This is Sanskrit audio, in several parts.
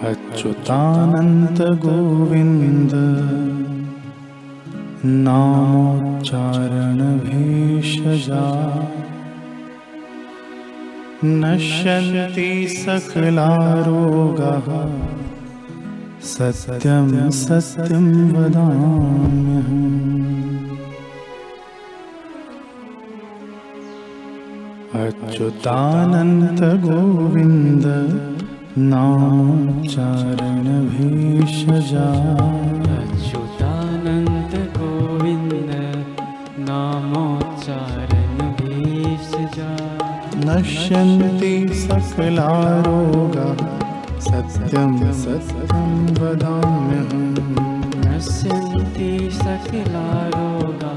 अच्युतानन्तगोविन्द नामोच्चारणभेषजा। नश्यन्ति सकलारोगः। सत्यं सत्यं वदाम्यहम्। अच्युतानन्तगोविन्द नामोच्चारणभेषजा अच्युतानन्द गोविन्द नामोच्चारणभेषजा नश्यन्ति सकलारोगाः सत्यं सत्यं वदाम्यहम्। नश्यन्ति सकलारोगा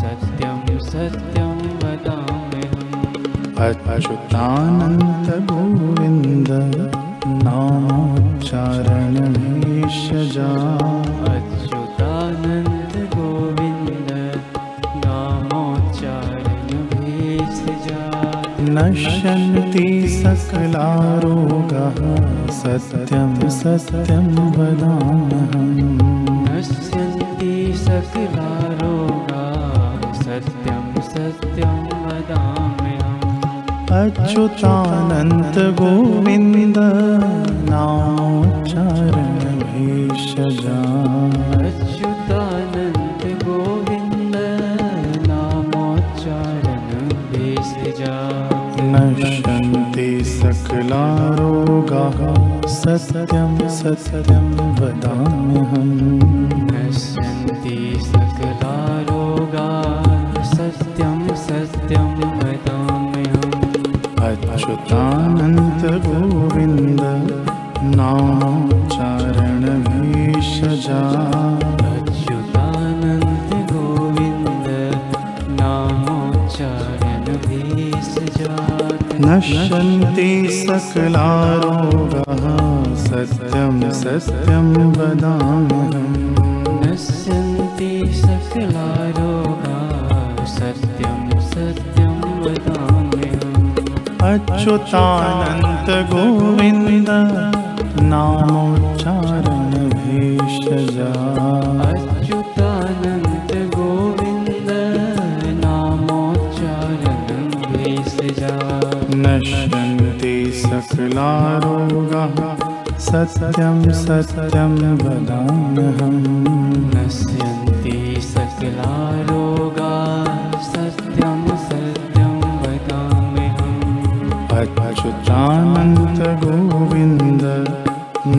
सत्यं सत्यं वदाम्यहम् अच्युतानन्दगोविन्द नामोच्चारणभेषजा अच्युतानन्द गोविन्द नामोच्चारणभेषजा नश्यन्ति सकलारोगाः सत्यं सत्यं वदाम्यहम् अच्युतानन्दगोविन्द नामोच्चारणभेषजा अच्युतानन्द गोविन्द नामोच्चारणभेषजा नश्यन्ति सकलारोगाः सत्यं सत्यं वदाम्यहम्। नश्यन्ति सकलारोगा सत्यं अच्युतानन्दगोविन्द नामोच्चारणभेषजा अच्युतानन्द गोविन्द नामोच्चारणभेषजा नश्यन्ति सकलारोगाः सत्यं सत्यं वदाम्यहम् अच्युतानन्दगोविन्द नामोच्चारणभेषजा अच्युतानन्द गोविन्द नामोच्चारणभेषजा नश्यन्ति सकलारोगाः सत्यं सत्यं वदाम्यहम्। नश्यन्ति सकलारोगा सत्यं वदाम्यहम् अच्युतानन्दगोविन्द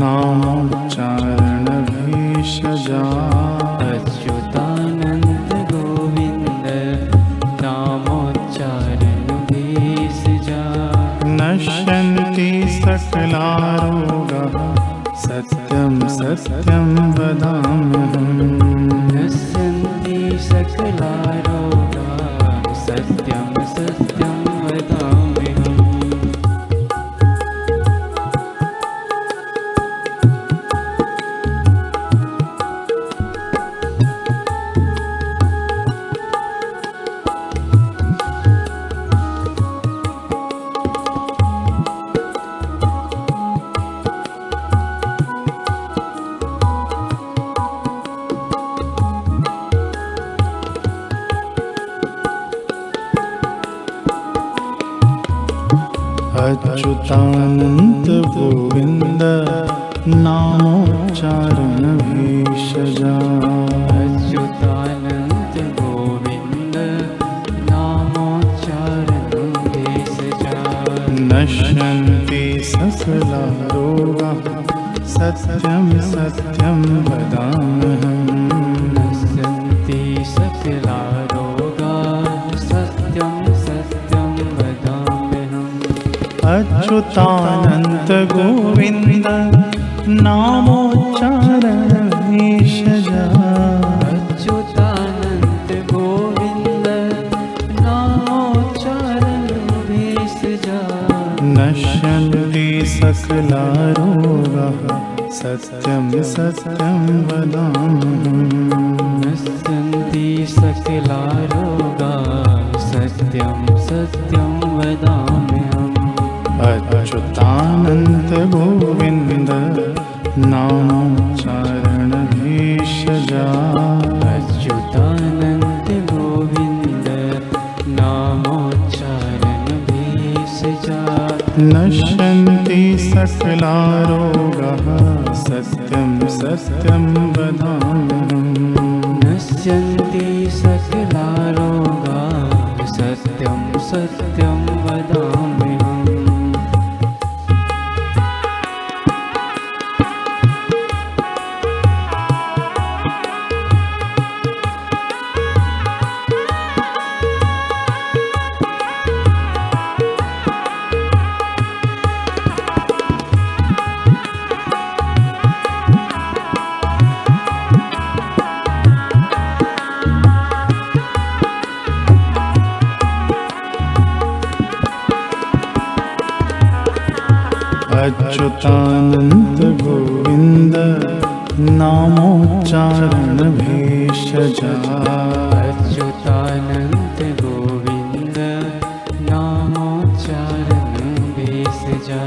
नामोच्चारणभेषजा अच्युतानन्द गोविन्द नामोच्चारणभेषजा नश्यन्ति सकलारोगाः सत्यं सत्यं वदाम्यहम् अच्युतानन्दगोविन्द नामोच्चारणभेषजा अच्युतानन्द गोविन्द नामोच्चारणभेषजा नश्यन्ति सकलारोगाः सत्यं सत्यं वदाम्यहम् अच्युतानन्दगोविन्द नामोच्चारणभेषजा अच्युतानन्द गोविन्द नामोच्चारणभेषजा नश्यन्ति सकलारोगाः सत्यं सत्यं वदाम्यहम् नश्यन्ति सकलारोगा सत्यं सत्यं वदाम्यहम् अच्युतानन्त गोविन्द नामोच्चारण भेषजा अच्युतानन्द गोविन्द नामोच्चारण भेषजा नश्यन्ति सकलारोगः सत्यं सत्यं वदाम्यहम् नश्यन्ति सकला रोगा सत्यं सत्यं अच्युतानन्द गोविन्द नामोच्चारण भेषजा अच्युतानन्द गोविन्द नामोच्चारण भेषजा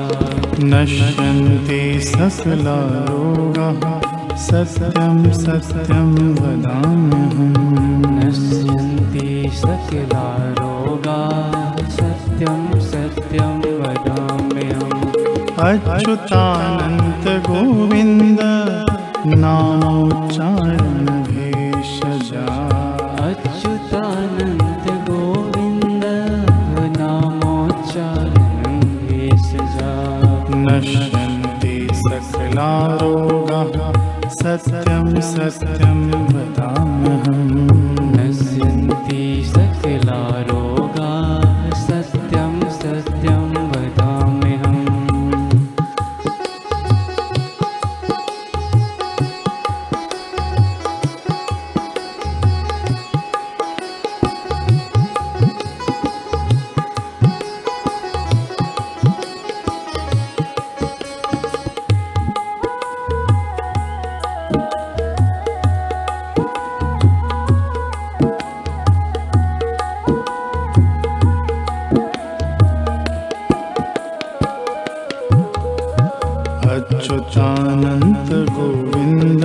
नश्यन्ति सकलारोगाः सत्यं सत्यं वदाम्यहम्। नश्यन्ति सकला रोगा सत्यं सत्यं वदाम्यहम् अच्युतानन्त गोविन्द नामोच्चारण भेषजा अच्युतानन्द गोविन्द नामोच्चारणं भेषजा नश्यन्ति सकलारोगाः सत्यं सत्यं वदाम्यहम् अच्युतानन्त गोविन्द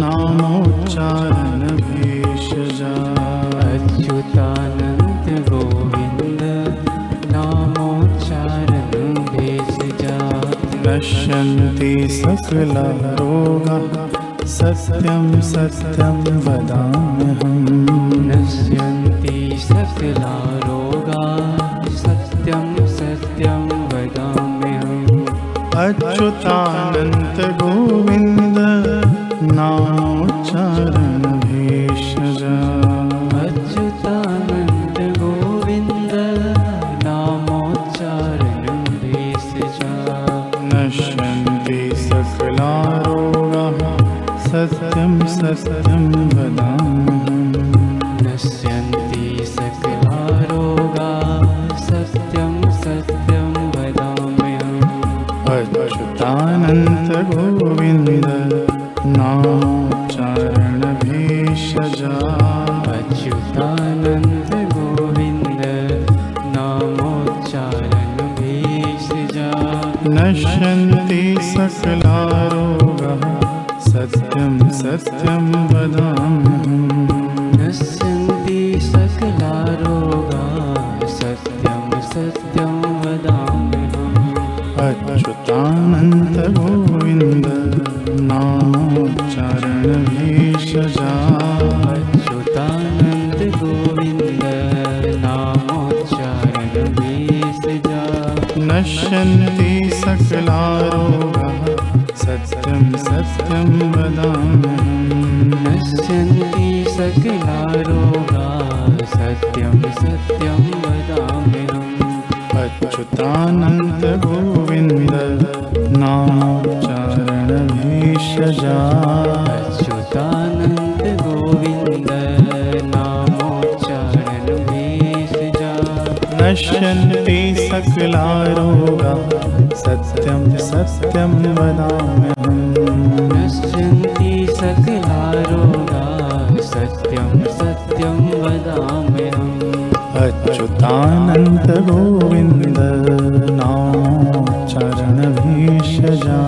नामोच्चारण भेषजा अच्युतानन्द गोविन्द नामोच्चारणं भेषजा नश्यन्ति सकलारोगाः सत्यं सत्यं वदाम्यहम्। नश्यन्ति सकला रोगा सत्यं अच्युतानन्त गोविन्द अच्युतानन्त गोविन्द नामोच्चारण भेषजा अच्युतानन्द गोविन्द नामोच्चारण भेषजा नश्यन्ति सकलारोगाः। सत्यं सत्यं वदाम्यहम् नश्यन्ति सकलारोगाः। सत्यं सत्यं वदाम्यहम् नश्यन्ति सकला रोगा सत्यं सत्यं वदाम्यहम् अच्युतानन्द गोविन्द नामोच्चारण भेषजा अच्युतानन्द पश्यन्ति सकलारोगा। सत्यं सत्यं वदाम्यहम् पश्यन्ति सकलारोगा। सत्यं सत्यं वदाम्यहम् अच्युतानन्दगोविन्द नाम चरणभीषजा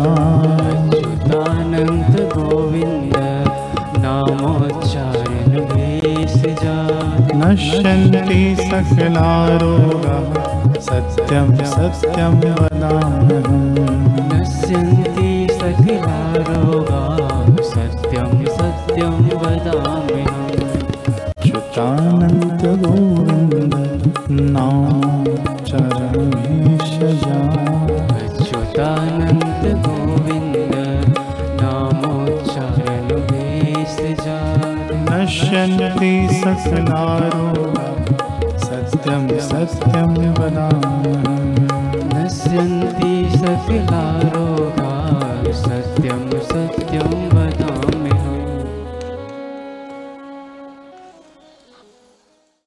नाम सकला रोगाः सत्यं सत्यं वदाम्यहम् नश्यन्ति सकला रोगाः सत्यं सत्यं वदाम्यहम् च्युतानन्त गोविन्द नाम चरमेशजा नश्यन्ति सकला रोगाः सत्यं सत्यं वदाम्यहम् नश्यन्ति सकला रोगाः। सत्यं सत्यं